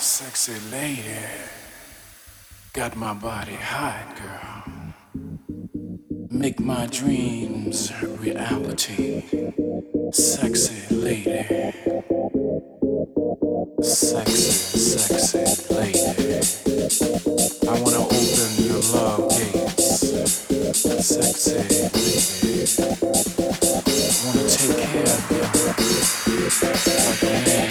Sexy lady, got my body hot, girl. Make my dreams reality. Sexy lady, sexy, sexy lady. I wanna open your love gates. Sexy lady, I wanna take care of you like a man.